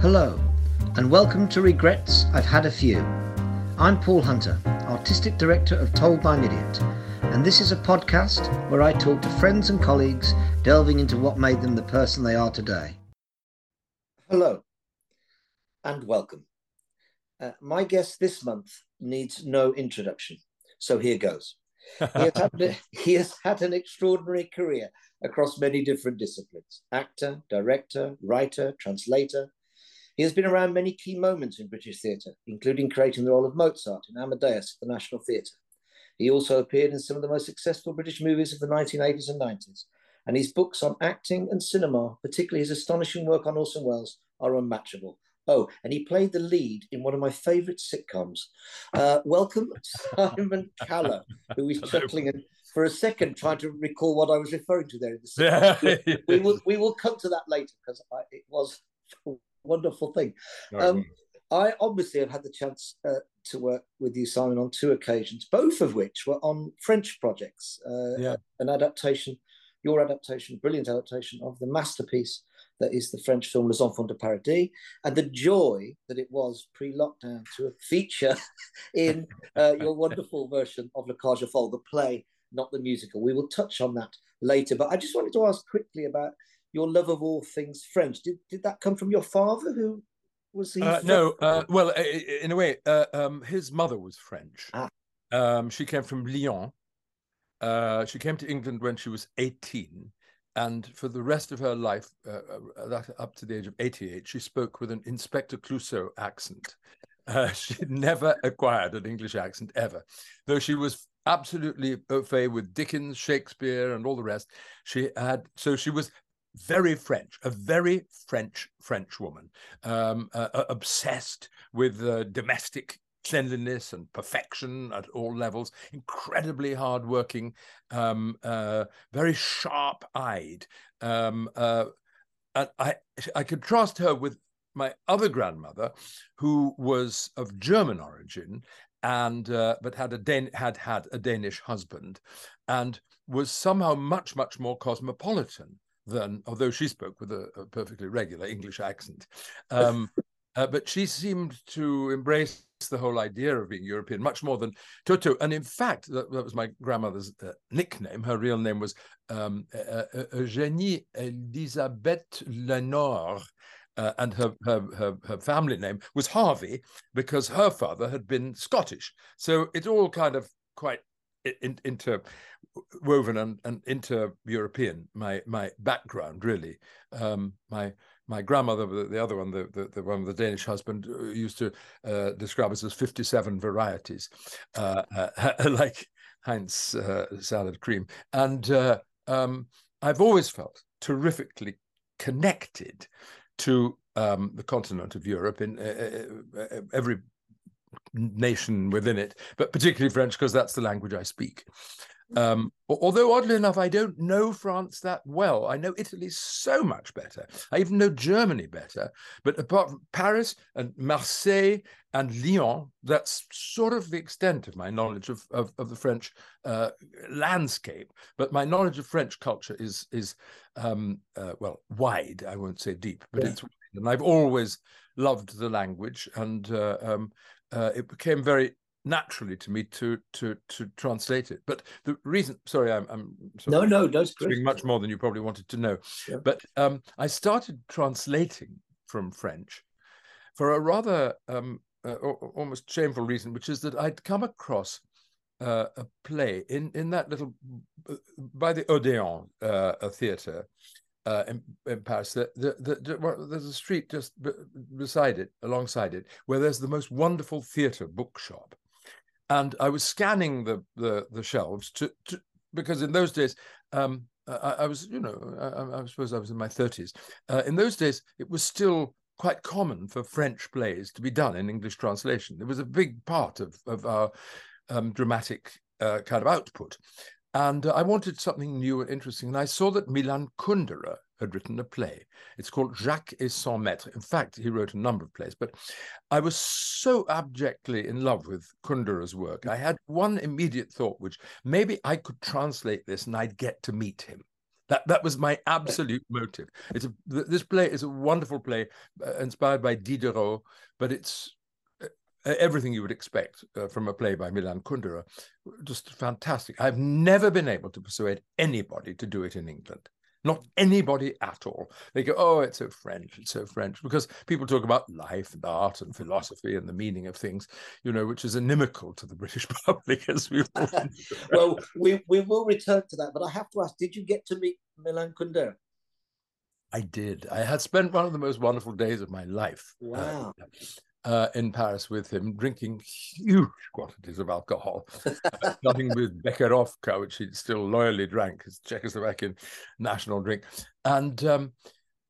Hello, and welcome to Regrets I've Had a Few. I'm Paul Hunter, Artistic Director of Told by an Idiot, and this is a podcast where I talk to friends and colleagues delving into what made them the person they are today. Hello, and welcome. Uh, my guest this month needs no introduction, so here goes. He has, had, he has had an extraordinary career across many different disciplines actor, director, writer, translator, he has been around many key moments in British theatre, including creating the role of Mozart in Amadeus at the National Theatre. He also appeared in some of the most successful British movies of the 1980s and 90s, and his books on acting and cinema, particularly his astonishing work on Orson Welles, are unmatchable. Oh, and he played the lead in one of my favourite sitcoms. Uh, welcome, Simon Callow, who is chuckling and for a second trying to recall what I was referring to there. In the yeah. we will we will come to that later because it was wonderful thing. Um, I obviously have had the chance uh, to work with you, Simon, on two occasions, both of which were on French projects. Uh, yeah. An adaptation, your adaptation, brilliant adaptation of the masterpiece that is the French film Les Enfants du Paradis, and the joy that it was pre-lockdown to a feature in uh, your wonderful version of La Cage aux Folles, the play, not the musical. We will touch on that later, but I just wanted to ask quickly about your love of all things French. Did did that come from your father, who was he? Uh, no, uh, well, in a way, uh, um, his mother was French. Ah. Um, she came from Lyon. Uh, she came to England when she was eighteen, and for the rest of her life, uh, uh, that up to the age of eighty-eight, she spoke with an Inspector Clouseau accent. she never acquired an English accent ever, though she was absolutely au fait with Dickens, Shakespeare, and all the rest. She had so she was very French, a very French French woman, um, uh, uh, obsessed with uh, domestic cleanliness and perfection at all levels. Incredibly hardworking, um, uh, very sharp-eyed. Um, uh, and I I contrast her with my other grandmother, who was of German origin and uh, but had a Dan- had had a Danish husband, and was somehow much much more cosmopolitan than, although she spoke with a, a perfectly regular English accent. Um, uh, but she seemed to embrace the whole idea of being European much more than Toto. And in fact, that, that was my grandmother's uh, nickname. Her real name was um, uh, Eugénie Elisabeth Lenore. Uh, and her, her, her her family name was Harvey because her father had been Scottish. So it's all kind of quite in, interwoven and, and inter-European. My my background really. Um, my my grandmother, the other one, the, the, the one with the Danish husband, uh, used to uh, describe us as 57 varieties, uh, uh, like Heinz uh, salad cream. And uh, um, I've always felt terrifically connected to um, the continent of Europe in every nation within it, but particularly French because that's the language I speak. Um, although oddly enough, I don't know France that well. I know Italy so much better. I even know Germany better. But apart from Paris and Marseille and Lyon, that's sort of the extent of my knowledge of of, of the French uh, landscape. But my knowledge of French culture is is um, uh, well wide. I won't say deep, but yeah. it's wide. And I've always loved the language and uh, um, uh, it became very naturally to me to to to translate it. But the reason, sorry, I'm, I'm no, no, no, doing much more than you probably wanted to know. Yeah. But um, I started translating from French for a rather um, uh, almost shameful reason, which is that I'd come across uh, a play in in that little uh, by the Odeon uh, a theatre uh, in, Paris. The, the, the, there's a street just beside it, alongside it, where there's the most wonderful theatre bookshop. And I was scanning the the, the shelves to, to, because in those days um, I, I, was, you know, I, I, suppose I was in my 30s. Uh, in those days, it was still quite common for French plays to be done in English translation. It was a big part of, of our um, dramatic uh, kind of output. And uh, I wanted something new and interesting. And I saw that Milan Kundera had written a play. It's called Jacques et son maître. In fact, he wrote a number of plays, but I was so abjectly in love with Kundera's work. I had one immediate thought, which maybe I could translate this and I'd get to meet him. That that was my absolute motive. It's a, this play is a wonderful play, uh, inspired by Diderot, but it's everything you would expect uh, from a play by Milan Kundera. Just fantastic. I've never been able to persuade anybody to do it in England. Not anybody at all. They go, oh, it's so French, it's so French, because people talk about life and art and philosophy and the meaning of things, you know, which is inimical to the British public, as we all Well, we, we will return to that, but I have to ask, did you get to meet Milan Kundera? I did. I had spent one of the most wonderful days of my life. Uh, wow. Uh, uh, in Paris with him, drinking huge quantities of alcohol, starting with Becherovka, which he still loyally drank, his Czechoslovakian national drink. And um,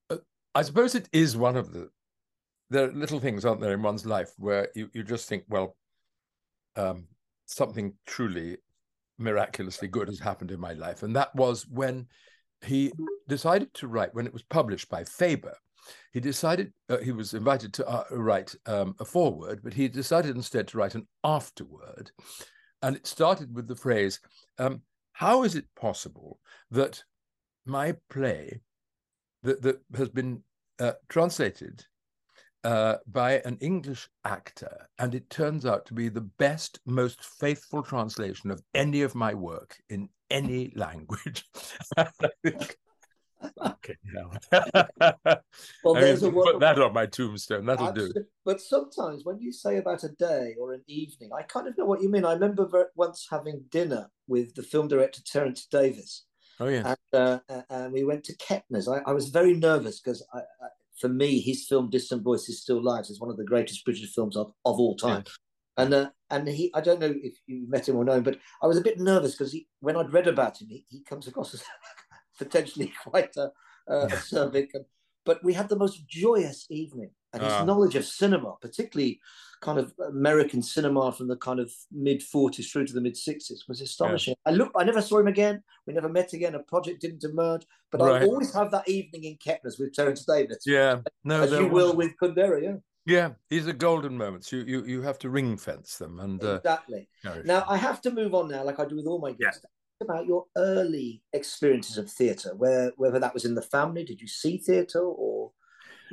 uh, I suppose it is one of the there are little things, aren't there, in one's life where you, you just think, well, um, something truly miraculously good has happened in my life. And that was when he decided to write, when it was published by Faber, he decided uh, he was invited to uh, write um, a foreword, but he decided instead to write an afterword. And it started with the phrase, um, How is it possible that my play that, that has been uh, translated uh, by an English actor, and it turns out to be the best, most faithful translation of any of my work in any language. okay, well, there's a put that on my tombstone. That'll Absolutely. do. But sometimes when you say about a day or an evening, I kind of know what you mean. I remember once having dinner with the film director Terence Davies. Oh yeah. And, uh, and we went to Kettner's. I, I was very nervous because for me, his film Distant Voices Still Lives is one of the greatest British films of, of all time. Yeah. And uh, and he, I don't know if you met him or know him, but I was a bit nervous because when I'd read about him, he, he comes across as potentially quite a, a acerbic. But we had the most joyous evening, and his uh. knowledge of cinema, particularly kind of American cinema from the kind of mid 40s through to the mid 60s, was astonishing. Yeah. I look, I never saw him again. We never met again. A project didn't emerge, but right. I always have that evening in Kettner's with Terence Davies. Yeah, no, as you will with Kundera. Yeah. Yeah, these are golden moments. You you you have to ring fence them and uh, exactly. Now I have to move on now, like I do with all my guests. About your early experiences of theatre, where whether that was in the family, did you see theatre or?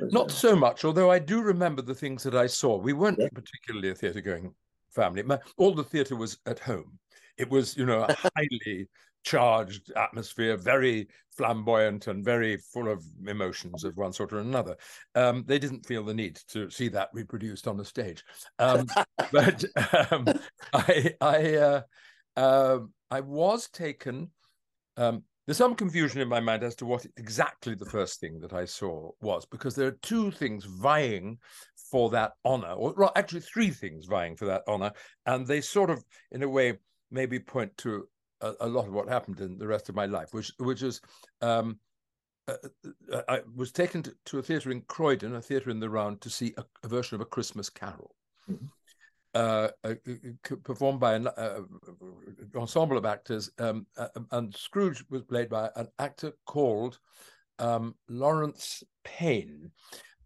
Not so much, although I do remember the things that I saw. We weren't yeah. particularly a theatre going family. My, all the theatre was at home. It was, you know, a highly charged atmosphere, very flamboyant and very full of emotions of one sort or another. Um, they didn't feel the need to see that reproduced on the stage. Um, but um, I, I, uh, uh, I was taken. Um, there's some confusion in my mind as to what exactly the first thing that I saw was, because there are two things vying for that honor, or well, actually three things vying for that honor, and they sort of, in a way, maybe point to a, a lot of what happened in the rest of my life, which which is. Um, uh, uh I was taken to, to a theatre in Croydon, a theatre in the round, to see a, a version of A Christmas Carol. Mm-hmm uh, uh, performed by an uh, ensemble of actors, um, uh, and Scrooge was played by an actor called um, Laurence Payne,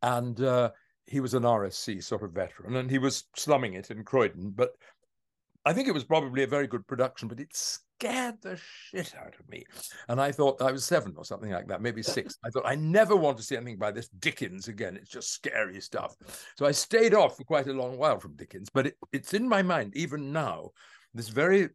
and uh, he was an RSC sort of veteran, and he was slumming it in Croydon. But I think it was probably a very good production, but it's scared the shit out of me. And I thought I was seven or something like that, maybe six. I thought I never want to see anything by this Dickens again. It's just scary stuff. So I stayed off for quite a long while from Dickens, but it, it's in my mind even now. This very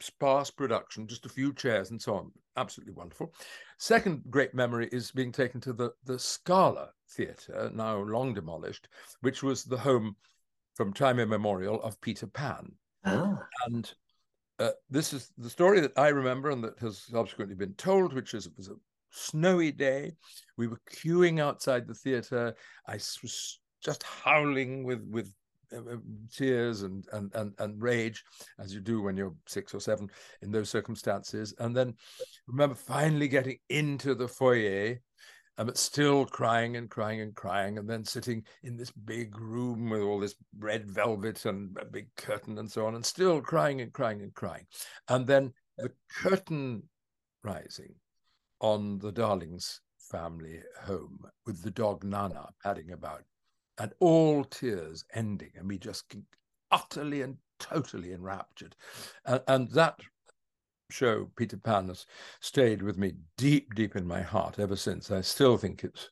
sparse production, just a few chairs and so on. Absolutely wonderful. Second great memory is being taken to the, the Scala Theatre, now long demolished, which was the home from time immemorial of Peter Pan. Ah. And uh, this is the story that I remember and that has subsequently been told, which is it was a snowy day. We were queuing outside the theater. I was just howling with with uh, uh, tears and, and and and rage, as you do when you're six or seven in those circumstances. And then remember finally getting into the foyer but still crying and crying and crying, and then sitting in this big room with all this red velvet and a big curtain and so on, and still crying and crying and crying. And then the curtain rising on the Darlings family home with the dog Nana padding about, and all tears ending, and me just utterly and totally enraptured. And, and that show, Peter Pan, has stayed with me deep, deep in my heart ever since. I still think it's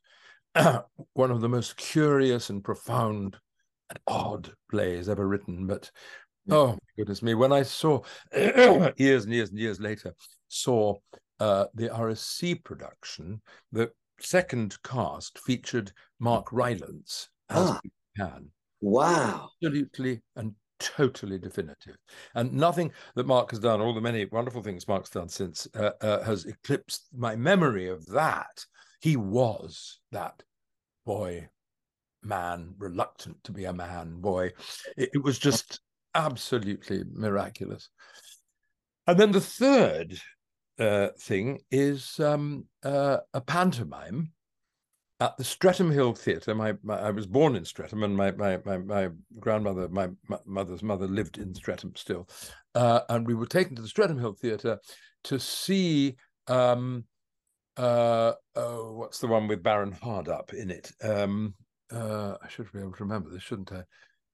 one of the most curious and profound and odd plays ever written. But oh goodness me, when I saw years and years and years later, saw uh, the RSC production, the second cast featured Mark Rylance as ah. Pan. Wow. Absolutely and totally definitive. And nothing that Mark has done, all the many wonderful things Mark's done since, uh, uh, has eclipsed my memory of that. He was that boy, man, reluctant to be a man, boy. It, it was just absolutely miraculous. And then the third uh, thing is um, uh, a pantomime at the Streatham Hill Theatre. My, my, I was born in Streatham, and my my my, my grandmother, my, my, mother's mother, lived in Streatham still, uh, and we were taken to the Streatham Hill Theatre to see. Um, uh, oh, what's the one with Baron Hardup in it? Um, uh, I should be able to remember this, shouldn't I?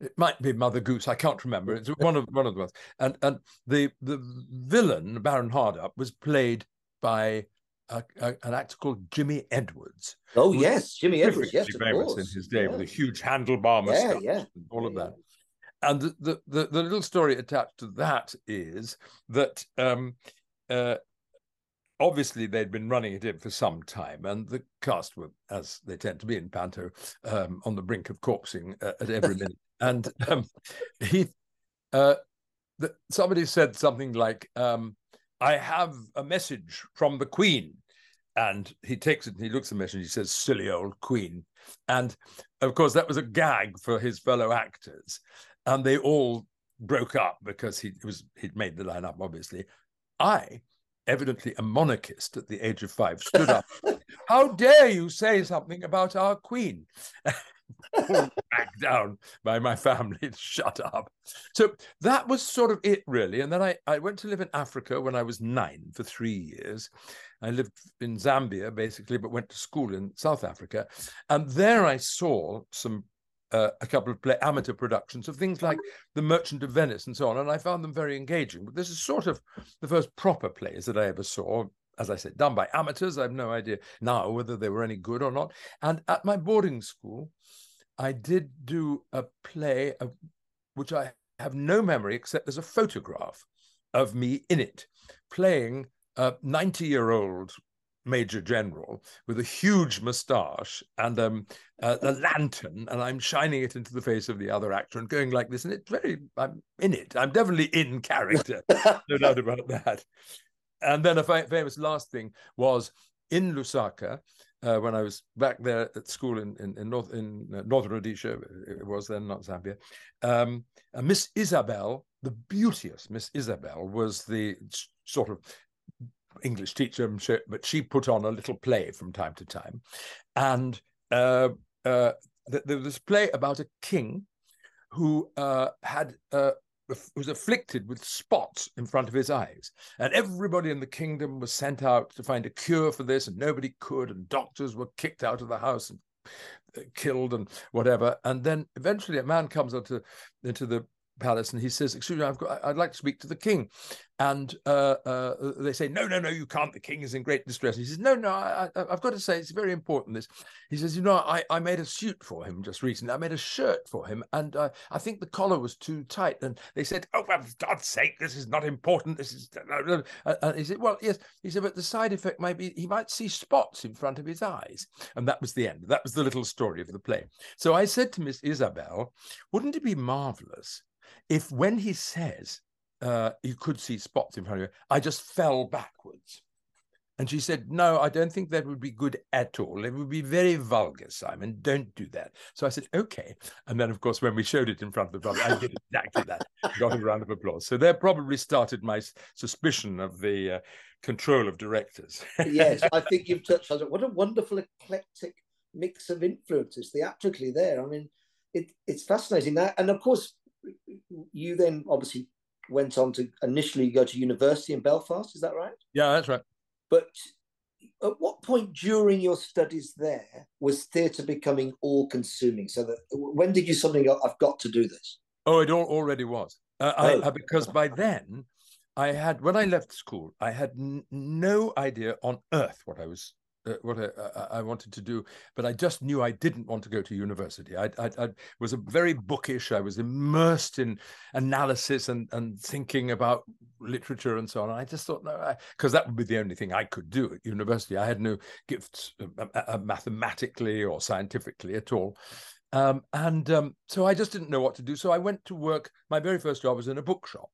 It might be Mother Goose. I can't remember. It's one of one of the ones. And and the the villain Baron Hardup was played by a, a, an actor called Jimmy Edwards. Oh yes, Jimmy Edwards. Yes, of famous in his day with a huge handlebar mustache yeah, yeah. and all of that. And the, the, the the little story attached to that is that um, uh, obviously they'd been running it in for some time, and the cast were, as they tend to be in Panto, um, on the brink of corpsing uh, at every minute. and um, he, uh, the, somebody said something like, um, "I have a message from the Queen." And he takes it and he looks at the message and he says, silly old queen. And of course, that was a gag for his fellow actors. And they all broke up because he was he'd made the line up, obviously. I evidently a monarchist at the age of five, stood up. How dare you say something about our queen? back down by my family shut up. So that was sort of it, really. And then I, I went to live in Africa when I was nine for three years. I lived in Zambia, basically, but went to school in South Africa. And there I saw some uh, a couple of play, amateur productions of things like The Merchant of Venice and so on, and I found them very engaging. But this is sort of the first proper plays that I ever saw. As I said, done by amateurs. I have no idea now whether they were any good or not. And at my boarding school, I did do a play of which I have no memory except there's a photograph of me in it playing a 90 year old major general with a huge moustache and um, uh, a lantern, and I'm shining it into the face of the other actor and going like this. And it's very, I'm in it. I'm definitely in character, no doubt about that. And then a famous last thing was in Lusaka. Uh, when I was back there at school in in, in North in uh, Northern Rhodesia, it was then not Zambia. Um, Miss Isabel, the beauteous Miss Isabel, was the sort of English teacher, but she put on a little play from time to time. And uh, uh, there was this play about a king who uh, had uh, was afflicted with spots in front of his eyes, and everybody in the kingdom was sent out to find a cure for this, and nobody could, and doctors were kicked out of the house and uh, killed and whatever. And then eventually, a man comes into into the palace and he says, "Excuse me, I've got, I'd like to speak to the king." And uh, uh, they say, "No, no, no, you can't. The king is in great distress." And he says, "No, no, I, have got to say it's very important." This, he says, "You know, I, I made a suit for him just recently. I made a shirt for him, and uh, I think the collar was too tight." And they said, "Oh, for God's sake, this is not important. This is." And he said, "Well, yes." He said, "But the side effect might be he might see spots in front of his eyes." And that was the end. That was the little story of the play. So I said to Miss Isabel, "Wouldn't it be marvelous?" If when he says uh, you could see spots in front of you, I just fell backwards. And she said, No, I don't think that would be good at all. It would be very vulgar, Simon. Don't do that. So I said, Okay. And then, of course, when we showed it in front of the public, I did exactly that. Got a round of applause. So that probably started my suspicion of the uh, control of directors. yes, I think you've touched on it. What a wonderful eclectic mix of influences theatrically there. I mean, it, it's fascinating. That, and of course, you then obviously went on to initially go to university in Belfast. Is that right? Yeah, that's right. But at what point during your studies there was theatre becoming all consuming? So that when did you suddenly go, I've got to do this? Oh, it all, already was. Uh, oh. I, because by then I had when I left school, I had n- no idea on earth what I was uh, what I, I, wanted to do, but I just knew I didn't want to go to university. I, I, I, was a very bookish. I was immersed in analysis and, and thinking about literature and so on. And I just thought, no, because that would be the only thing I could do at university. I had no gifts uh, uh, mathematically or scientifically at all. Um, and um, so I just didn't know what to do. So I went to work. My very first job was in a bookshop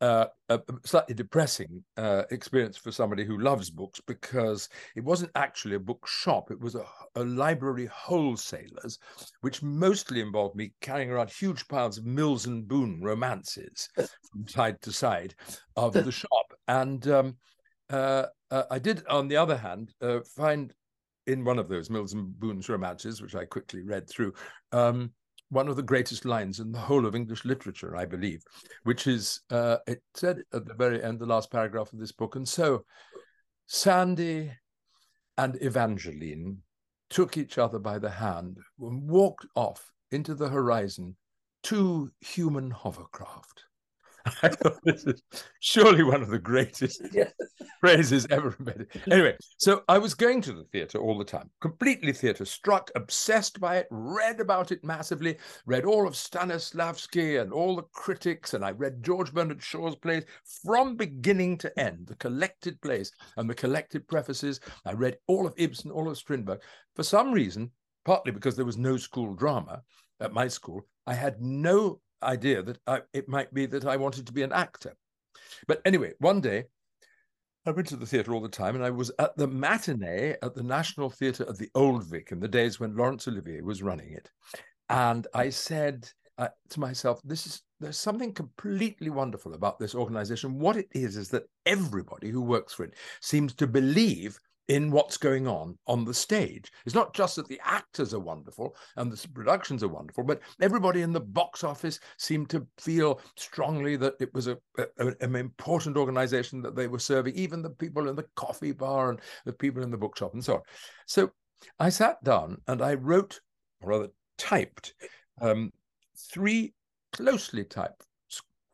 uh, a slightly depressing uh, experience for somebody who loves books because it wasn't actually a bookshop. It was a, a, library wholesalers, which mostly involved me carrying around huge piles of Mills and Boon romances from side to side of the shop. And um, uh, uh, I did, on the other hand, uh, find in one of those Mills and Boon's romances, which I quickly read through, um, one of the greatest lines in the whole of English literature, I believe, which is uh, it said at the very end, the last paragraph of this book. And so Sandy and Evangeline took each other by the hand and walked off into the horizon, two human hovercraft. I thought this is surely one of the greatest yes. phrases ever invented. Anyway, so I was going to the theatre all the time, completely theatre struck, obsessed by it, read about it massively, read all of Stanislavski and all the critics, and I read George Bernard Shaw's plays from beginning to end, the collected plays and the collected prefaces. I read all of Ibsen, all of Strindberg. For some reason, partly because there was no school drama at my school, I had no idea that I, it might be that I wanted to be an actor. But anyway, one day I went to the theatre all the time, and I was at the matinee at the National Theatre of the Old Vic in the days when Laurence Olivier was running it. And I said uh, to myself, "This is there's something completely wonderful about this organization. What it is is that everybody who works for it seems to believe in what's going on on the stage. It's not just that the actors are wonderful and the productions are wonderful, but everybody in the box office seemed to feel strongly that it was a, a, an important organization that they were serving, even the people in the coffee bar and the people in the bookshop and so on. So I sat down and I wrote, or rather typed, um, three closely typed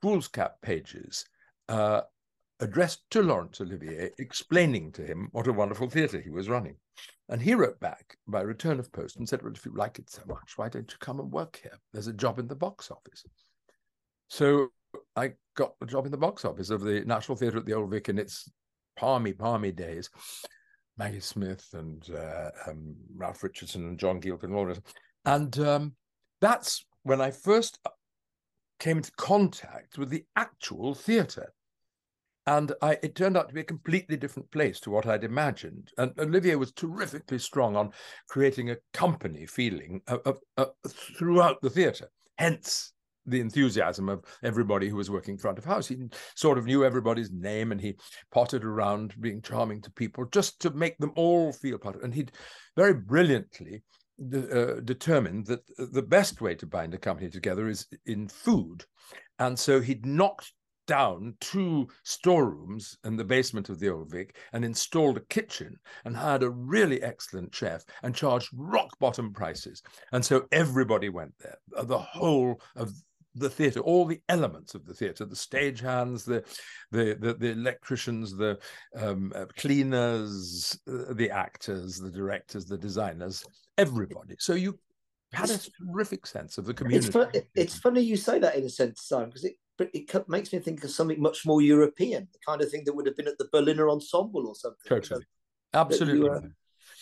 foolscap pages uh, addressed to Laurence Olivier, explaining to him what a wonderful theatre he was running. And he wrote back by return of post and said, Well, if you like it so much, why don't you come and work here? There's a job in the box office. So I got the job in the box office of the National Theatre at the Old Vic in its palmy, palmy days. Maggie Smith and uh, um, Ralph Richardson and John Gielgud and all this. And um, that's when I first came into contact with the actual theatre and I, it turned out to be a completely different place to what I'd imagined. And Olivier was terrifically strong on creating a company feeling of, of, of, throughout the theatre. Hence the enthusiasm of everybody who was working front of house. He sort of knew everybody's name and he potted around being charming to people just to make them all feel part of it. And he'd very brilliantly uh, determined that the best way to bind a company together is in food. And so he'd knocked down two storerooms in the basement of the old Vic and installed a kitchen and hired a really excellent chef and charged rock bottom prices. And so everybody went there, the whole of the theatre, all the elements of the theatre, the stagehands, the, the the the, electricians, the um, uh, cleaners, uh, the actors, the directors, the designers, everybody. So you had a terrific sense of the community. It's, it's funny you say that in a sense, Simon, because it but it makes me think of something much more European, the kind of thing that would have been at the Berliner Ensemble or something. Totally, absolutely. You, uh,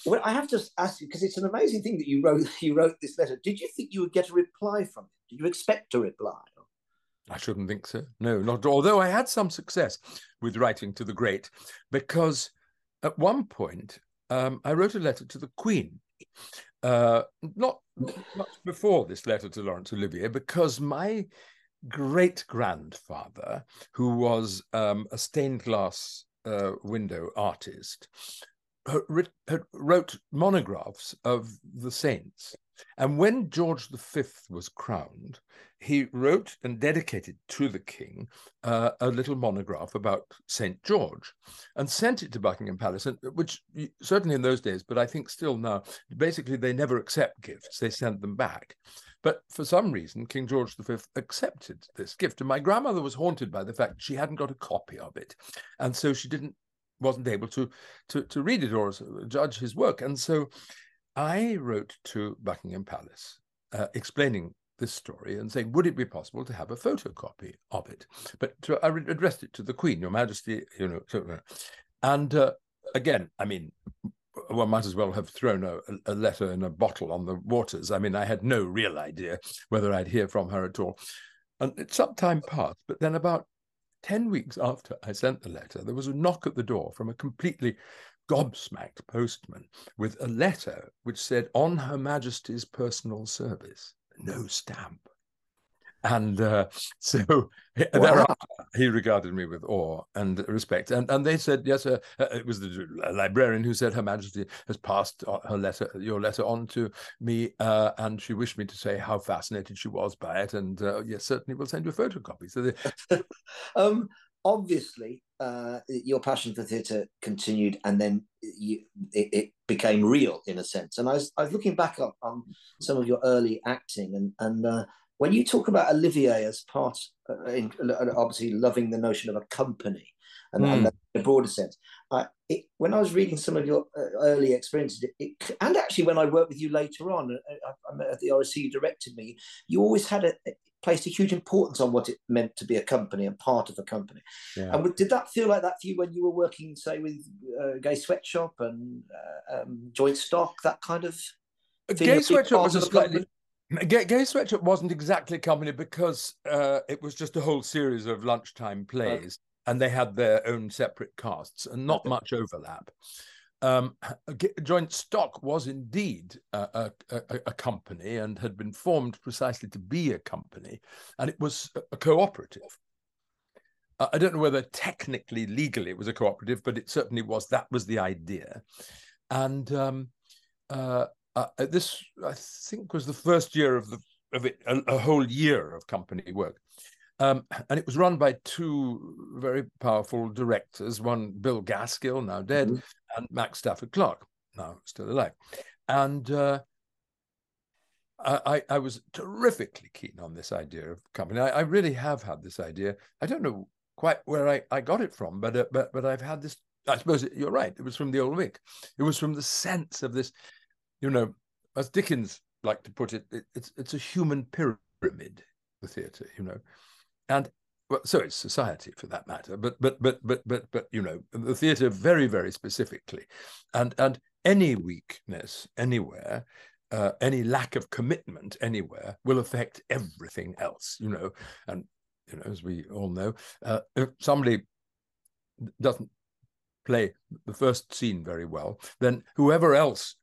well, I have to ask you because it's an amazing thing that you wrote. You wrote this letter. Did you think you would get a reply from it? Did you expect a reply? I shouldn't think so. No, not although I had some success with writing to the great, because at one point um, I wrote a letter to the Queen. Uh, not much before this letter to Laurence Olivier, because my great grandfather, who was um, a stained glass uh, window artist, wrote monographs of the saints. And when George V was crowned, he wrote and dedicated to the king uh, a little monograph about St. George and sent it to Buckingham Palace, and, which certainly in those days, but I think still now, basically they never accept gifts, they send them back. But for some reason, King George V accepted this gift. And my grandmother was haunted by the fact she hadn't got a copy of it. And so she didn't wasn't able to, to, to read it or judge his work. And so I wrote to Buckingham Palace uh, explaining this story and saying, would it be possible to have a photocopy of it? But to, I addressed it to the Queen, Your Majesty, you know. Uh, and uh, again, I mean, one might as well have thrown a, a, letter in a bottle on the waters. I mean, I had no real idea whether I'd hear from her at all. And some time passed, but then about 10 weeks after I sent the letter, there was a knock at the door from a completely gobsmacked postman with a letter which said, On Her Majesty's personal service, no stamp. And uh, so wow. he regarded me with awe and respect. And and they said, yes, uh, uh it was the librarian who said, Her Majesty has passed uh, her letter, your letter on to me, uh, and she wished me to say how fascinated she was by it. And uh, yes, certainly we'll send you a photocopy. So they... um, obviously, uh, your passion for theatre continued, and then you, it, it, became real in a sense. And I was, I was looking back on, on some of your early acting, and and uh, when you talk about Olivier as part, uh, in, obviously loving the notion of a company, and, mm. and in a broader sense, it, when I was reading some of your uh, early experiences, it, and actually when I worked with you later on, I, I at the RSC, you directed me. You always had a placed a huge importance on what it meant to be a company and part of a company. Yeah. And did that feel like that for you when you were working, say, with uh, Gay Sweatshop and uh, um, Joint Stock, that kind of? Gay Sweatshop was a slightly. Gay, Gay Sweatshop wasn't exactly a company because uh, it was just a whole series of lunchtime plays, and they had their own separate casts and not much overlap. Um, Joint Stock was indeed a, a, a, company and had been formed precisely to be a company, and it was a cooperative. I don't know whether technically, legally, it was a cooperative, but it certainly was. That was the idea, and um, uh, uh, this, I think, was the first year of the of it, a, a whole year of company work. Um, and it was run by two very powerful directors, one Bill Gaskill, now dead, mm-hmm. and Max Stafford Clark, now still alive. And uh, I, I, was terrifically keen on this idea of company. I, I, really have had this idea. I don't know quite where I, I got it from, but uh, but but I've had this. I suppose you're right. It was from the Old Vic. It was from the sense of this, you know, as Dickens liked to put it, it it's it's a human pyramid, the theatre, you know, and well, so it's society for that matter, but but but but but but you know the theatre very very specifically, and and any weakness anywhere, uh, any lack of commitment anywhere will affect everything else. You know, and you know as we all know, uh, if somebody doesn't play the first scene very well, then whoever else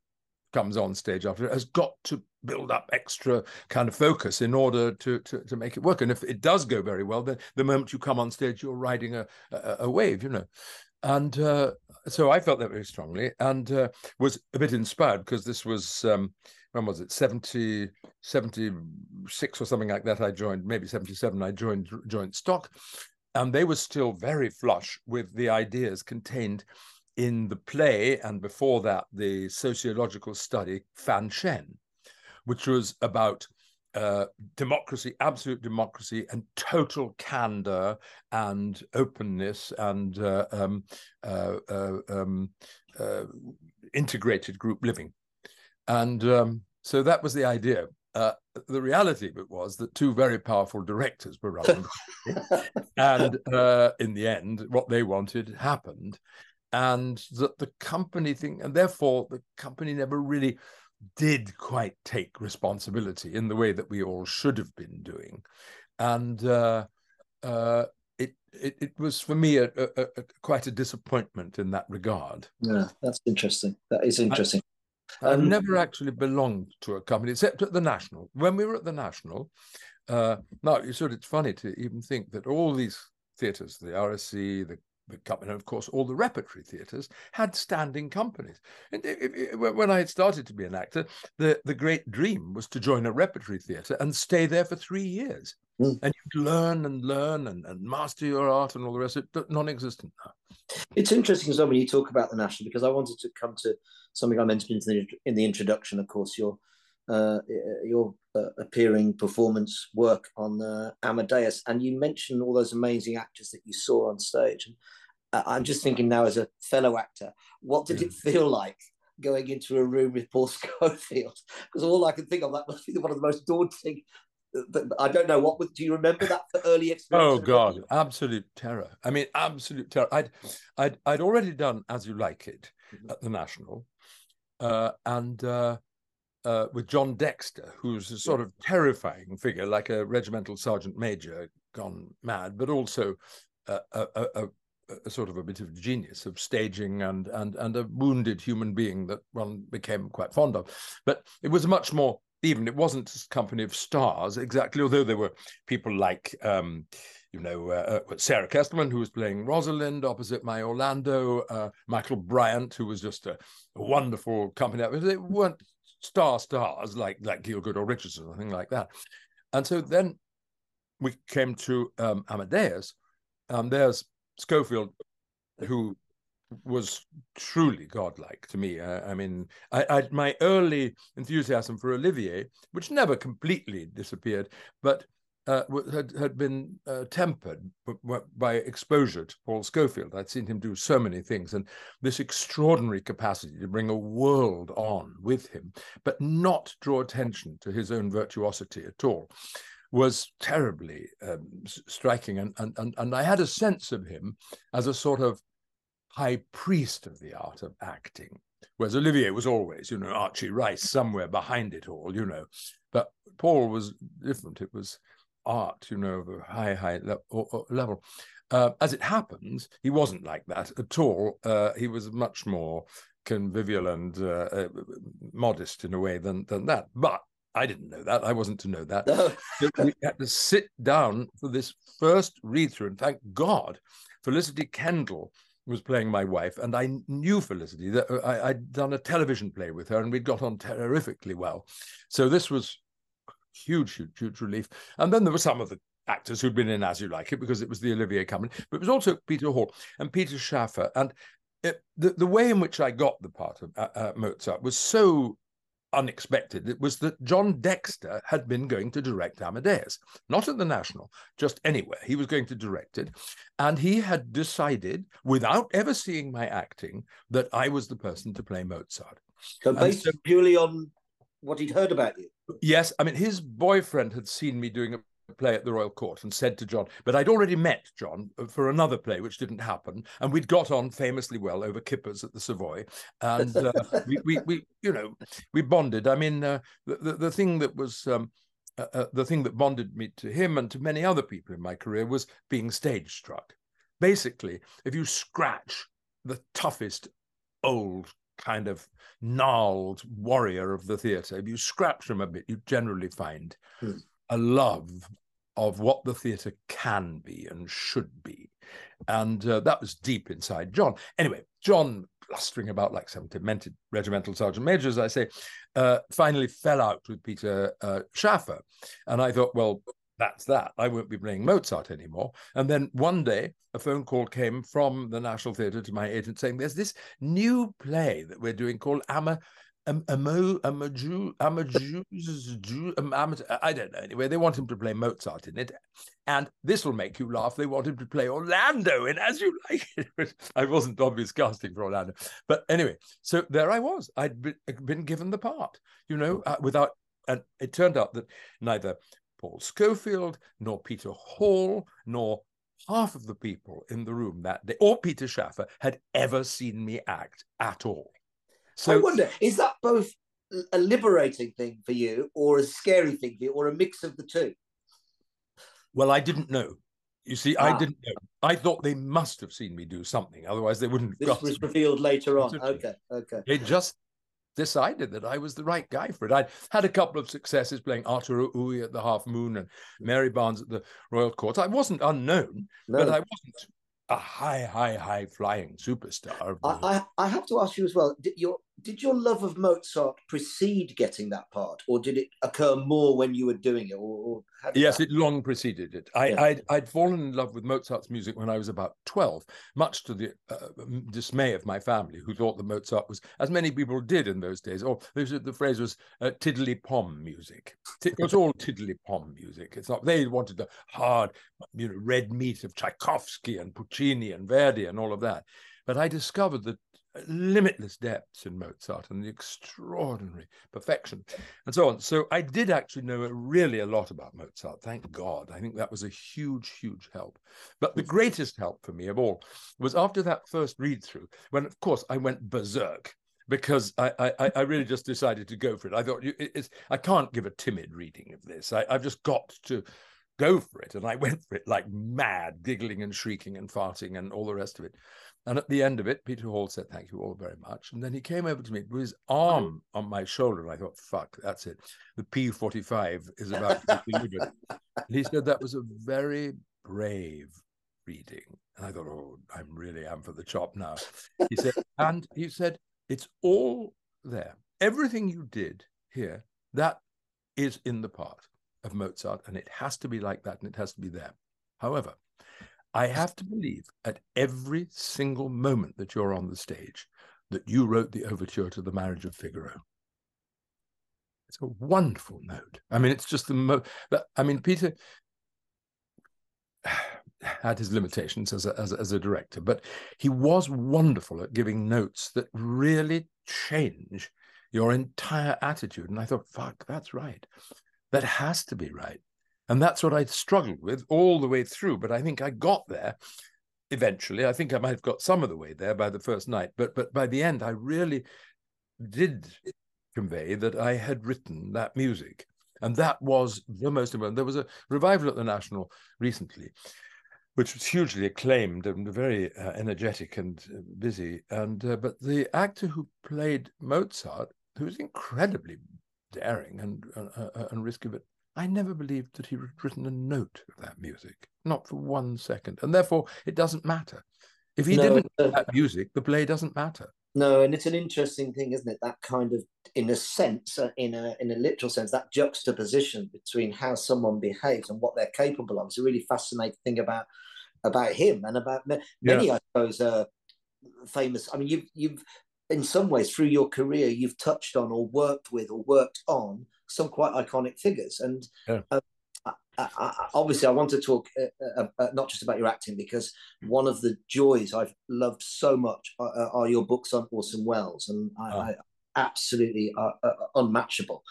comes on stage after it has got to build up extra kind of focus in order to, to, to make it work. And if it does go very well, then the moment you come on stage, you're riding a, a, a wave, you know. And uh, so I felt that very strongly and uh, was a bit inspired because this was, um, when was it, 70, 76 or something like that. I joined, maybe 77, I joined Joint Stock. And they were still very flush with the ideas contained in the play and before that the sociological study Fanshen, which was about uh, democracy, absolute democracy, and total candor and openness and uh, um, uh, uh um, uh, integrated group living. And um, so that was the idea. Uh, the reality of it was that two very powerful directors were running, and in the end, what they wanted happened and that the company thing, and therefore the company never really did quite take responsibility in the way that we all should have been doing, and uh, uh, it, it, it was for me a, a, a, quite a disappointment in that regard. Yeah, that's interesting. That is interesting. I, um, never actually belonged to a company except at the National. When we were at the National, uh, now you said it's funny to even think that all these theatres, the RSC, the. Company, and of course, all the repertory theatres had standing companies. And it, it, when I had started to be an actor, the, the great dream was to join a repertory theatre and stay there for three years. Mm. And you'd learn and learn and, and master your art and all the rest of it, non existent now. It's interesting as well when you talk about the National, because I wanted to come to something I mentioned in the, in the introduction, of course, your uh, your uh, appearing performance work on uh, Amadeus, and you mentioned all those amazing actors that you saw on stage. And uh, I'm just thinking now, as a fellow actor, what did it feel like going into a room with Paul Scofield? Because all I can think of that must be one of the most daunting. Uh, I don't know what. Do you remember that early experience? Oh God, absolute terror! I mean, absolute terror. I'd, I'd, I'd already done As You Like It mm-hmm. at the National, uh, and uh, with John Dexter, who's a sort of terrifying figure, like a regimental sergeant major gone mad, but also a, a, a, a, sort of a bit of genius of staging and and and a wounded human being that one became quite fond of. But it was much more even. It wasn't a company of stars exactly, although there were people like. Um, you know, uh, uh, Sara Kestelman, who was playing Rosalind opposite my Orlando, uh, Michael Bryant, who was just a, a wonderful company. They weren't star stars like like Gielgud or Richardson or anything like that. And so then we came to um, Amadeus. Um, there's Scofield, who was truly godlike to me. I, I mean, I, I, my early enthusiasm for Olivier, which never completely disappeared, but uh, had had been uh, tempered by exposure to Paul Scofield. I'd seen him do so many things, and this extraordinary capacity to bring a world on with him, but not draw attention to his own virtuosity at all, was terribly um, striking. And, and and I had a sense of him as a sort of high priest of the art of acting. Whereas Olivier was always, you know, Archie Rice somewhere behind it all, you know. But Paul was different. It was art, you know, of a high, high le- level. Uh, as it happens, he wasn't like that at all. Uh, he was much more convivial and uh, uh modest in a way than than that. But I didn't know that. I wasn't to know that. No. we had to sit down for this first read through, and thank God, Felicity Kendal was playing my wife, and I knew Felicity. That uh, I, had done a television play with her, and we'd got on terrifically well. So this was huge, huge, huge relief. And then there were some of the actors who'd been in As You Like It because it was the Olivier Company, but it was also Peter Hall and Peter Shaffer. And it, the, the way in which I got the part of uh, uh, Mozart was so unexpected. It was that John Dexter had been going to direct Amadeus, not at the National, just anywhere. He was going to direct it. And he had decided, without ever seeing my acting, that I was the person to play Mozart. So based so, purely on what he'd heard about you. Yes, I mean his boyfriend had seen me doing a play at the Royal Court and said to John, but I'd already met John for another play which didn't happen, and we'd got on famously well over kippers at the Savoy, and uh, we, we, we, you know, we bonded. I mean, uh, the, the, the thing that was. Um, uh, uh, the thing that bonded me to him and to many other people in my career was being stage struck. Basically, if you scratch the toughest old kind of gnarled warrior of the theatre, if you scratch them a bit, you generally find hmm. A love of what the theatre can be and should be. And uh, that was deep inside John. Anyway, John, blustering about like some demented regimental sergeant major, as I say, uh, finally fell out with Peter uh, Shaffer. And I thought, well, that's that. I won't be playing Mozart anymore. And then one day, a phone call came from the National Theatre to my agent saying, "There's this new play that we're doing called Ama." Um, Amo, Amaju, Amaju, I don't know. Anyway, they want him to play Mozart in it, and this will make you laugh. They want him to play Orlando in As You Like It. I wasn't obvious casting for Orlando, but anyway, so there I was. I'd been, been given the part, you know, uh, without. And it turned out that neither Paul Scofield nor Peter Hall, nor half of the people in the room that day, or Peter Shaffer had ever seen me act at all. So I wonder, is that both a liberating thing for you, or a scary thing for you, or a mix of the two? Well, I didn't know. You see, ah. I didn't know. I thought they must have seen me do something, otherwise they wouldn't. This was revealed later on. Okay, okay. They just decided that I was the right guy for it. I'd had a couple of successes playing Arturo Ui at the Half Moon and Mary Barnes at the Royal Court. I wasn't unknown, no. but I wasn't a high, high, high flying superstar. I, I, I have to ask you as well. Did your did your love of Mozart precede getting that part, or did it occur more when you were doing it? Or, or yes, that... it long preceded it. I, yeah. I'd, I'd fallen in love with Mozart's music when I was about twelve, much to the uh, dismay of my family, who thought that Mozart was, as many people did in those days, or the phrase was uh, tiddly pom music. It was all tiddly pom music. It's not they wanted the hard, you know, red meat of Tchaikovsky and Puccini and Verdi and all of that. But I discovered that limitless depths in Mozart and the extraordinary perfection and so on. So I did actually know really a lot about Mozart, thank God. I think that was a huge, huge help. But the greatest help for me of all was after that first read through, when of course I went berserk because I, I, I really just decided to go for it. I thought it's I can't give a timid reading of this. I, I've just got to go for it. And I went for it like mad, giggling and shrieking and farting and all the rest of it. And at the end of it, Peter Hall said, Thank you all very much. And then he came over to me with his mm. arm on my shoulder. And I thought, Fuck, that's it. The P 45 is about to be delivered. and he said, That was a very brave reading. And I thought, Oh, I really am for the chop now. He said, And he said, It's all there. Everything you did here, that is in the part of Mozart. And it has to be like that and it has to be there. However, I have to believe at every single moment that you're on the stage that you wrote the overture to the marriage of Figaro. It's a wonderful note. I mean, it's just the most. I mean, Peter had his limitations as a, as, a, as a director, but he was wonderful at giving notes that really change your entire attitude. And I thought, fuck, that's right. That has to be right. And that's what I struggled with all the way through. But I think I got there eventually. I think I might have got some of the way there by the first night. But but by the end, I really did convey that I had written that music. And that was the most important. There was a revival at the National recently, which was hugely acclaimed and very uh, energetic and uh, busy. And uh, but the actor who played Mozart, who was incredibly daring and uh, uh and risky, but I never believed that he had written a note of that music, not for one second. And therefore, it doesn't matter. If he no, didn't uh, that music, the play doesn't matter. No, and it's an interesting thing, isn't it? That kind of, in a sense, uh, in a in a literal sense, that juxtaposition between how someone behaves and what they're capable of is a really fascinating thing about about him and about many, yeah. I suppose, uh, famous. I mean, you've you've in some ways through your career, you've touched on or worked with or worked on some quite iconic figures. And yeah. uh, I, I, obviously, I want to talk uh, uh, uh, not just about your acting because one of the joys I've loved so much are, uh, are your books on Orson Welles, and I, oh. I absolutely uh, unmatchable.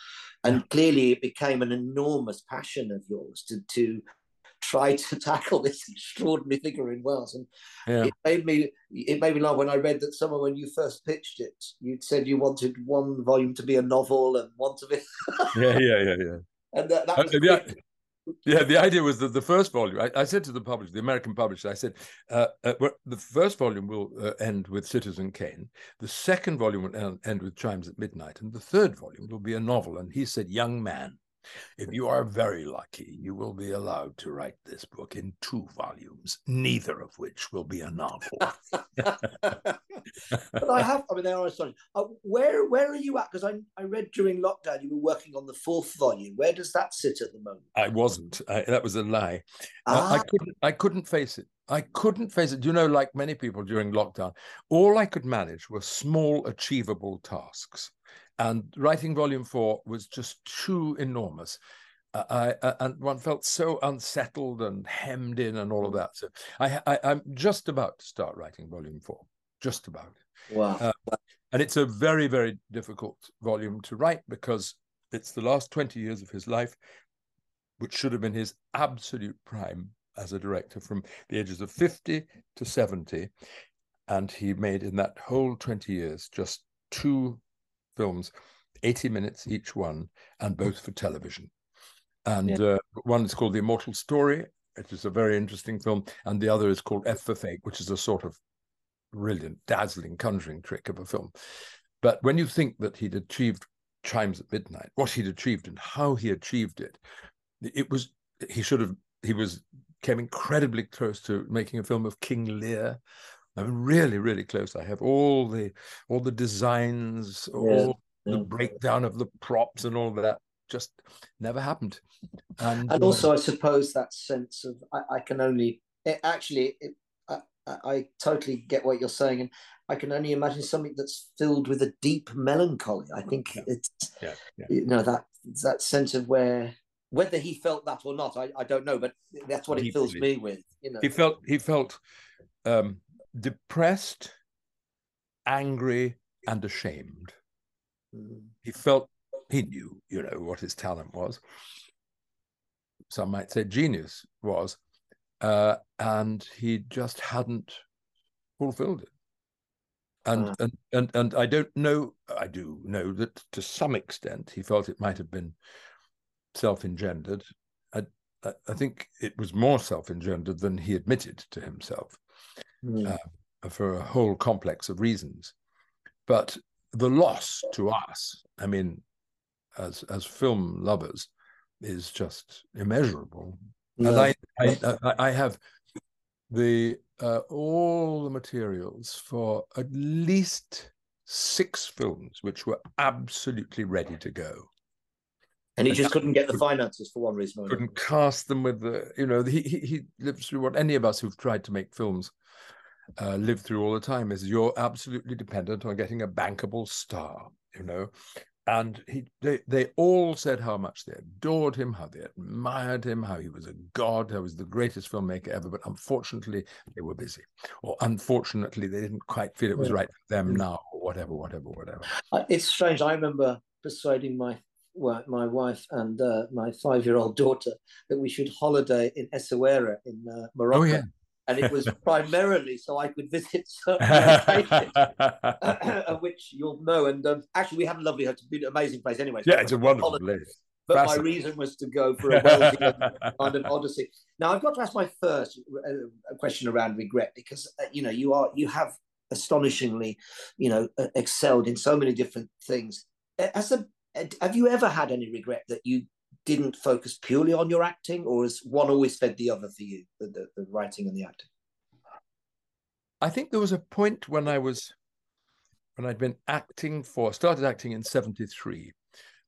And clearly, it became an enormous passion of yours to to try to tackle this extraordinary figure in Welles. And yeah. it made me it made me laugh when I read that somewhere when you first pitched it, you'd said you wanted one volume to be a novel and one to be Yeah, yeah, yeah, yeah. And that, that was uh, yeah. Yeah, the idea was that the first volume, I, I said to the publisher, the American publisher, I said, uh, uh, the first volume will uh, end with Citizen Kane, the second volume will end with Chimes at Midnight, and the third volume will be a novel. And he said, Young man, if you are very lucky, you will be allowed to write this book in two volumes, neither of which will be a novel. but I have, I mean, there are astonishing. Uh, where, where are you at? Because I, I read during lockdown you were working on the fourth volume. Where does that sit at the moment? I wasn't. I, that was a lie. Ah. I, couldn't, I couldn't face it. I couldn't face it. You know, like many people during lockdown, all I could manage were small, achievable tasks and writing volume four was just too enormous. Uh, I, uh, and one felt so unsettled and hemmed in and all of that. So I, I, am just about to start writing volume four, just about. Wow. Uh, and it's a very, very difficult volume to write because it's the last 20 years of his life, which should have been his absolute prime as a director from the ages of 50 to 70. And he made in that whole 20 years just two films, 80 minutes each one, and both for television. And yeah. uh, one is called The Immortal Story, which is a very interesting film, and the other is called F for Fake, which is a sort of brilliant, dazzling, conjuring trick of a film. But when you think that he'd achieved Chimes at Midnight, what he'd achieved and how he achieved it, it was he should have he was came incredibly close to making a film of King Lear. I mean, really, really close. I have all the all the designs, all yeah. the breakdown of the props and all that. Just never happened. And, and also, uh, I suppose that sense of I, I can only it actually it, I, I totally get what you're saying, and I can only imagine something that's filled with a deep melancholy. I think yeah. it's yeah, yeah. you know that that sense of where whether he felt that or not, I, I don't know, but that's what it fills me with. You know, he felt he felt um, depressed, angry, and ashamed. Mm. He felt he knew, you know, what his talent was. Some might say genius was, uh, and he just hadn't fulfilled it. And, uh. and and and I don't know. I do know that to some extent he felt it might have been self-engendered. I, I think it was more self-engendered than he admitted to himself, mm. uh, for a whole complex of reasons. But the loss to us, I mean, as as film lovers, is just immeasurable. And I, I, I have the uh, all the materials for at least six films which were absolutely ready to go. And he just couldn't get the finances for one reason or Couldn't cast them with the, you know, he, he, he lives through what any of us who've tried to make films uh, live through all the time is you're absolutely dependent on getting a bankable star, you know. And he, they, they all said how much they adored him, how they admired him, how he was a god, how he was the greatest filmmaker ever. But unfortunately, they were busy, or unfortunately, they didn't quite feel it was right for them now, or whatever, whatever, whatever. It's strange. I remember persuading my my wife and uh, my five-year-old daughter that we should holiday in Essaouira in uh, Morocco. Oh, yeah. And it was primarily so I could visit certain locations, which you'll know. And um, actually, we have a lovely, it's been an amazing place anyway. Yeah, it's a wonderful place. But my reason was to go for a kind of odyssey. Now, I've got to ask my first uh, question around regret because uh, you know you are you have astonishingly, you know, excelled in so many different things. As a Uh, have you ever had any regret that you didn't focus purely on your acting, or has one always fed the other for you, the, the, the writing and the acting? I think there was a point when I was when I'd been acting for started acting in 73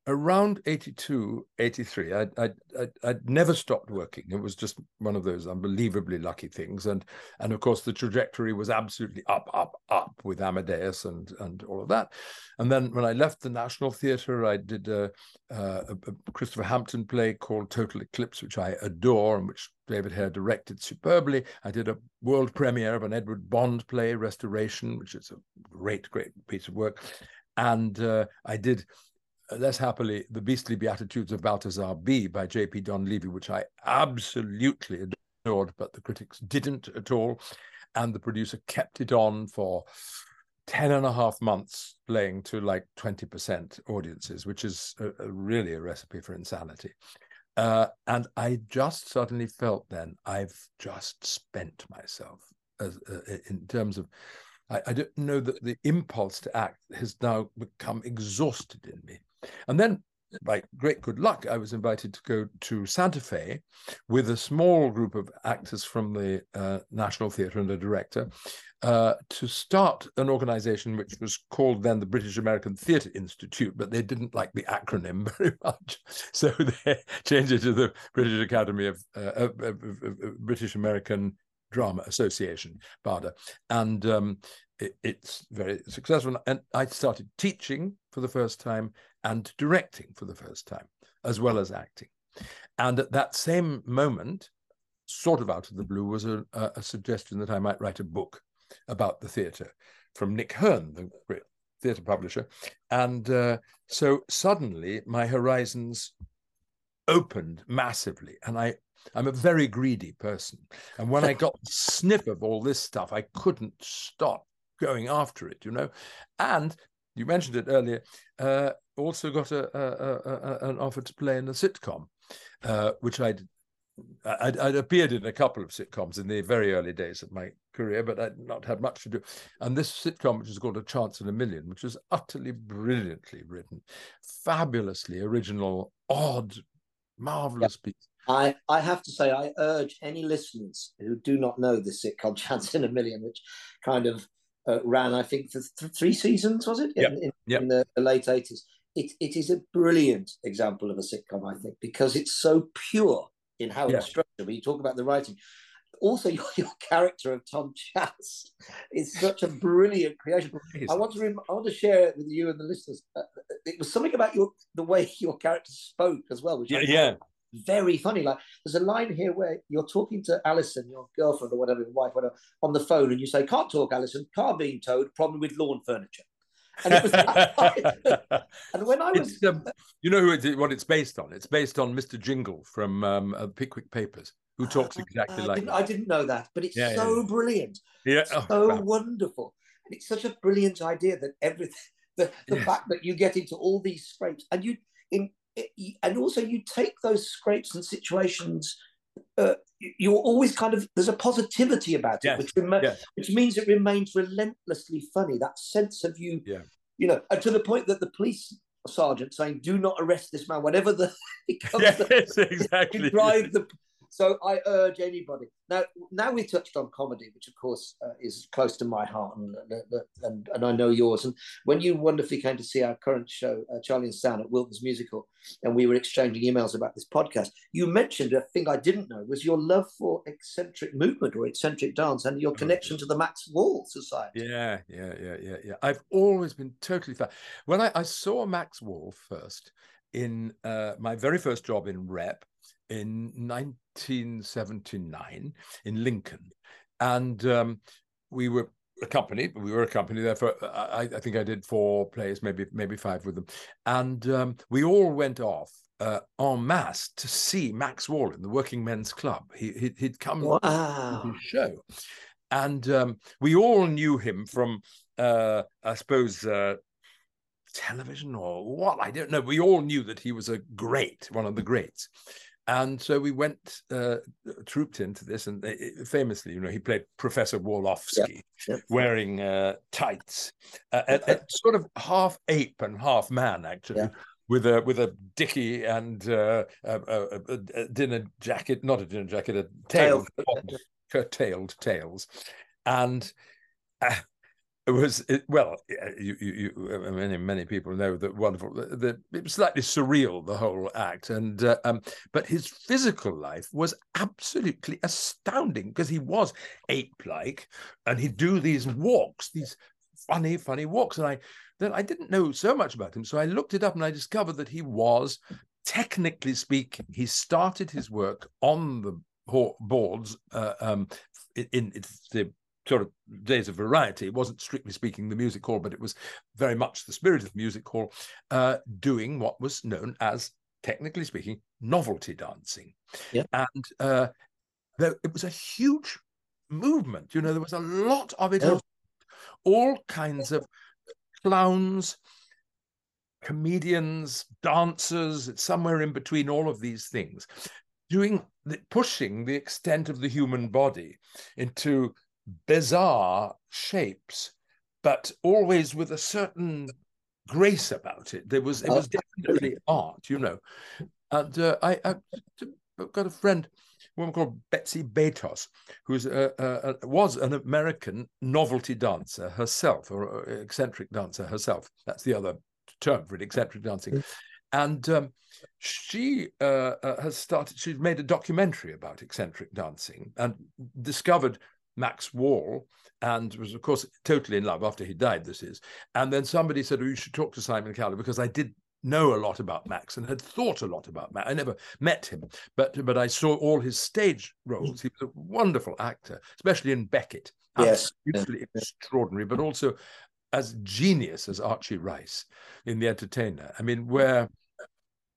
around 82 83 I'd, I'd, I'd, I'd, never stopped working. It was just one of those unbelievably lucky things. And and of course the trajectory was absolutely up up up with amadeus and and all of that. And then when i left the national theatre i did a, a, a christopher hampton play called total eclipse which i adore and which david hare directed superbly. I did a world premiere of an edward bond play restoration which is a great great piece of work. And uh, i did less happily, The Beastly Beatitudes of Balthazar B by J.P. Donleavy, which I absolutely adored, but the critics didn't at all. And the producer kept it on for 10 and a half months, playing to like 20% audiences, which is a, a really a recipe for insanity. Uh, and I just suddenly felt then I've just spent myself as, uh, in terms of I, don't know that the impulse to act has now become exhausted in me. And then, by great good luck, I was invited to go to Santa Fe with a small group of actors from the uh, National Theatre and a director uh, to start an organization which was called then the British American Theatre Institute, but they didn't like the acronym very much. So they changed it to the British Academy of, uh, British American Drama Association, BADA. And um, it, it's very successful. And I started teaching for the first time and directing for the first time, as well as acting. And at that same moment, sort of out of the blue, was a, a suggestion that I might write a book about the theatre from Nick Hern, the great theatre publisher. And uh, so suddenly my horizons opened massively. And I, I'm a very greedy person. And when I got the sniff of all this stuff, I couldn't stop going after it, you know. And you mentioned it earlier, uh, also got a, a, a, an offer to play in a sitcom, uh, which I'd, I'd, I'd appeared in a couple of sitcoms in the very early days of my career, but I'd not had much to do. And this sitcom, which is called A Chance in a Million, which was utterly brilliantly written, fabulously original, odd, marvelous piece. I, I have to say, I urge any listeners who do not know this sitcom Chance in a Million, which kind of uh, ran, I think, for th- three seasons, was it? Yep. In, in, yep. in the, the, late 80s. It, it is a brilliant example of a sitcom, I think, because it's so pure in how yeah. it's structured. When you talk about the writing, also your, your character of Tom Chance is such a brilliant creation. I want to rem- I want to share it with you and the listeners. Uh, it was something about your the way your character spoke as well, which yeah, yeah. Very funny. Like there's a line here where you're talking to Alison, your girlfriend or whatever, your wife, whatever, on the phone, and you say, "Can't talk, Alison. Car being towed. Problem with lawn furniture." And, it was, and when I was, um, you know who it, what it's based on? It's based on Mr. Jingle from um, uh, Pickwick Papers who talks exactly uh, like I didn't, I didn't, know that, but it's yeah, so yeah. brilliant. Yeah, oh, so wow. wonderful. And it's such a brilliant idea that everything, the, the fact that you get into all these scrapes and you, in, and also you take those scrapes and situations. Uh, you're always kind of there's a positivity about it, yes. which rem- yes. which means it remains relentlessly funny. That sense of you, yeah. you know, and to the point that the police sergeant saying, "Do not arrest this man." Whatever the yes, the, exactly. drive the so I urge anybody. Now, now we touched on comedy, which of course uh, is close to my heart, and, and and I know yours. And when you wonderfully came to see our current show, uh, Charlie and Stan at Wilton's Music Hall, and we were exchanging emails about this podcast, you mentioned a thing I didn't know was your love for eccentric movement or eccentric dance, and your connection to the Max Wall Society. Yeah, yeah, yeah, yeah, yeah. I've always been totally fan. When I, I saw Max Wall first in uh, my very first job in Rep in 1979 in Lincoln. And um, we were a company, we were a company there for, I, I, think I did four plays, maybe maybe five with them. And um, we all went off uh, en masse to see Max Wall in the Working Men's Club. He, he'd, he'd come wow. to his show. And um, we all knew him from, uh, I suppose, uh, television or what I don't know. We all knew that he was a great, one of the greats. And so we went, uh, trooped into this, and uh, famously, you know, he played Professor Wallofski, yep. Wearing uh, tights, uh, a, a sort of half ape and half man, actually. Yeah. With a with a dicky and uh, a, a, a, dinner jacket, not a dinner jacket, a tail, curtailed tails, and uh, it was it, well you, you, you, uh, many many people know that wonderful the, it was slightly surreal the whole act and uh, um, but his physical life was absolutely astounding because he was ape like and he'd do these walks these funny funny walks and i then i didn't know so much about him so i looked it up and i discovered that he was technically speaking he started his work on the boards uh, um, in, in the sort of days of variety. It wasn't strictly speaking the music hall, but it was very much the spirit of the music hall, uh, doing what was known as, technically speaking, novelty dancing. Yeah. And uh, there, it was a huge movement. You know, there was a lot of it. Yeah. All kinds of clowns, comedians, dancers, it's somewhere in between all of these things, doing pushing the extent of the human body into bizarre shapes, but always with a certain grace about it. There was it was definitely art, you know. And uh, I, I've got a friend, a woman called Betsy Baytos, who's a, a, a, was an American novelty dancer herself, or eccentric dancer herself. That's the other term for it, eccentric dancing. Mm. And um, she uh, uh, has started. She's made a documentary about eccentric dancing and discovered Max Wall and was, of course, totally in love after he died. This is. And then somebody said, oh, you should talk to Simon Callow because I did know a lot about Max and had thought a lot about Max. I never met him, but but I saw all his stage roles. He was a wonderful actor, especially in Beckett. Yes. Absolutely extraordinary, but also as genius as Archie Rice in The Entertainer. I mean, where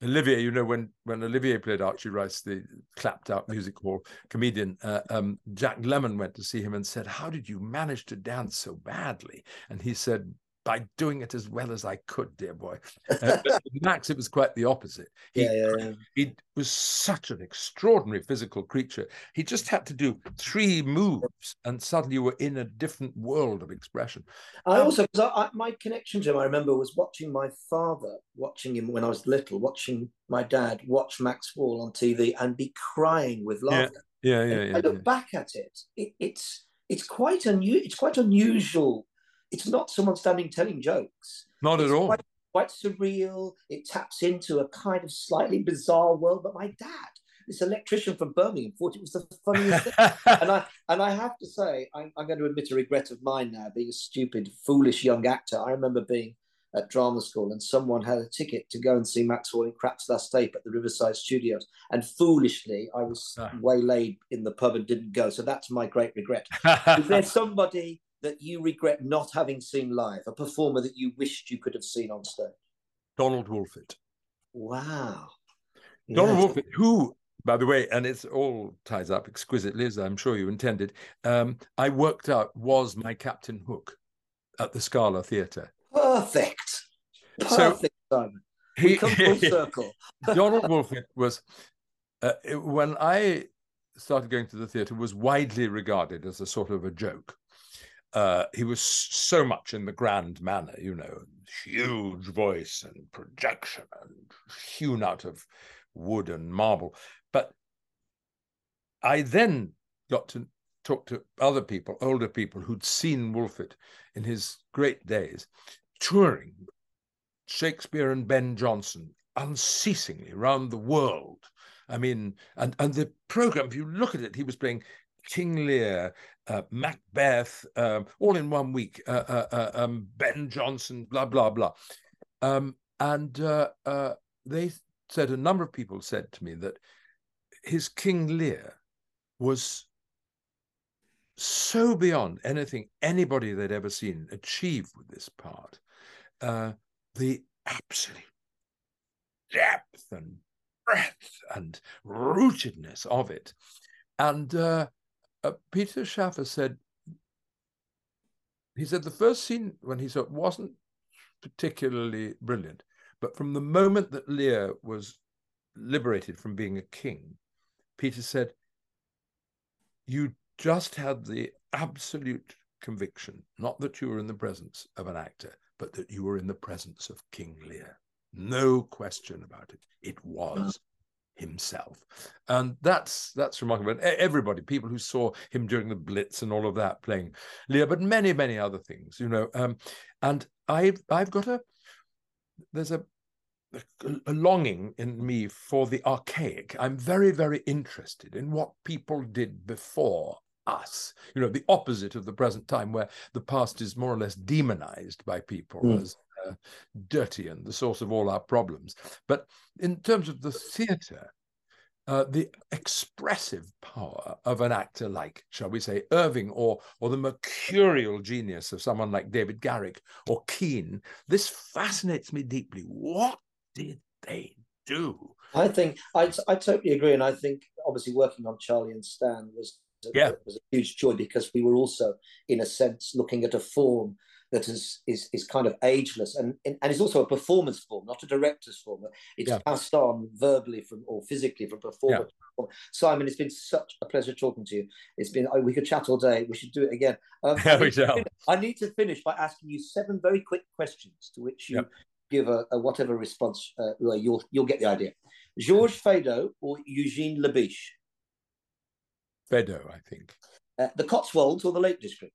Olivier, you know, when when Olivier played Archie Rice, the clapped out music hall comedian, uh, um, Jack Lemmon went to see him and said, "How did you manage to dance so badly?" And he said, by doing it as well as I could, dear boy. Uh, Max, it was quite the opposite. He, yeah, yeah, yeah. he was such an extraordinary physical creature. He just had to do three moves, and suddenly you were in a different world of expression. I also, I, I, my connection to him, I remember, was watching my father, watching him when I was little, watching my dad watch Max Wall on TV and be crying with laughter. Yeah, yeah, yeah. I look back at it, it it's it's quite unusual. It's quite unusual. It's not someone standing telling jokes. Not it's at all. Quite, quite surreal. It taps into a kind of slightly bizarre world. But my dad, this electrician from Birmingham, thought it was the funniest thing. and I and I have to say, I'm, I'm going to admit a regret of mine now, being a stupid, foolish young actor. I remember being at drama school and someone had a ticket to go and see Max Wall in Krapp's Last Tape at the Riverside Studios. And foolishly, I was Ah. waylaid in the pub and didn't go. So that's my great regret. Is there somebody that you regret not having seen live, a performer that you wished you could have seen on stage? Donald Wolfit. Wow. Donald Yes. Wolfit, who, by the way, and it's all ties up exquisitely, as I'm sure you intended, um, I worked out was my Captain Hook at the Scala Theatre. Perfect. So- Perfect, Simon. We come full circle. Donald Wolfit was, uh, when I started going to the theatre, was widely regarded as a sort of a joke. Uh, he was so much in the grand manner, you know, huge voice and projection and hewn out of wood and marble. But I then got to talk to other people, older people who'd seen Wolfit in his great days, touring Shakespeare and Ben Jonson unceasingly around the world. I mean, and and the program, if you look at it, he was playing King Lear, uh, Macbeth, um, all in one week. Uh, uh, uh, um, ben Jonson, blah blah blah, um, and uh, they said a number of people said to me that his King Lear was so beyond anything anybody they'd ever seen achieve with this part. The absolute depth and breadth and rootedness of it. And uh, uh, Peter Shaffer said, he said the first scene when he saw it wasn't particularly brilliant, but from the moment that Lear was liberated from being a king, Peter said, you just had the absolute conviction, not that you were in the presence of an actor, but that you were in the presence of King Lear. No question about it. It was himself, and that's that's remarkable. And everybody, people who saw him during the Blitz and all of that, playing Lear, but many many other things, you know. Um, and I've I've got a there's a a longing in me for the archaic. I'm very, very interested in what people did before us. You know, the opposite of the present time, where the past is more or less demonized by people Mm. as uh, dirty and the source of all our problems. But in terms of the theatre, uh, the expressive power of an actor like, shall we say, Irving, or or the mercurial genius of someone like David Garrick or Kean, this fascinates me deeply. What did they do? I think I, I totally agree, and I think obviously working on Charlie and Stan was Yeah. was a huge joy because we were also, in a sense, looking at a form that is is is kind of ageless and and, is also a performance form, not a director's form. It's Yeah. passed on verbally from or physically from performer performer. Simon, it's been such a pleasure talking to you. It's been oh, we could chat all day. We should do it again. Um, Yeah, I we need to shall. I need to finish by asking you seven very quick questions to which you Yep. give a, a whatever response. Uh, you'll you'll get the idea. Georges Feydeau or Eugene Labiche? Feydeau, I think. Uh, the Cotswolds or the Lake District?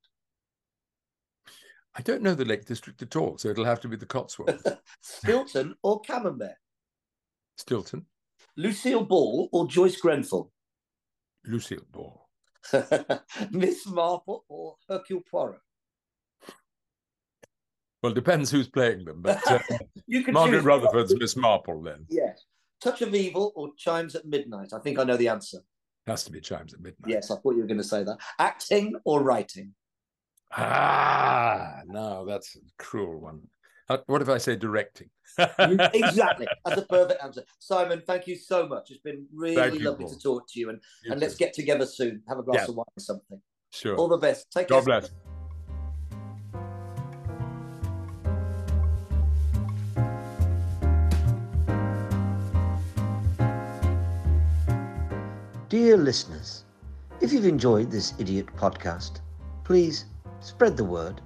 I don't know the Lake District at all, so it'll have to be the Cotswolds. Stilton or Camembert? Stilton, Lucille Ball or Joyce Grenfell? Lucille Ball, Miss Marple or Hercule Poirot? Well, depends who's playing them, but uh, you can Margaret. Rutherford's Miss Marple then Yes. Touch of Evil or Chimes at Midnight? I think I know the answer. has to be Chimes at Midnight. Yes, I thought you were going to say that. Acting or writing? Ah, no, that's a cruel one. Uh, what if I say directing? exactly. That's a perfect answer. Simon, thank you so much. It's been really lovely to talk to you. And, you and let's get together soon. Have a glass yeah. of wine or something. Sure. All the best. Take God care. God bless. Dear listeners, if you've enjoyed this idiot podcast, please spread the word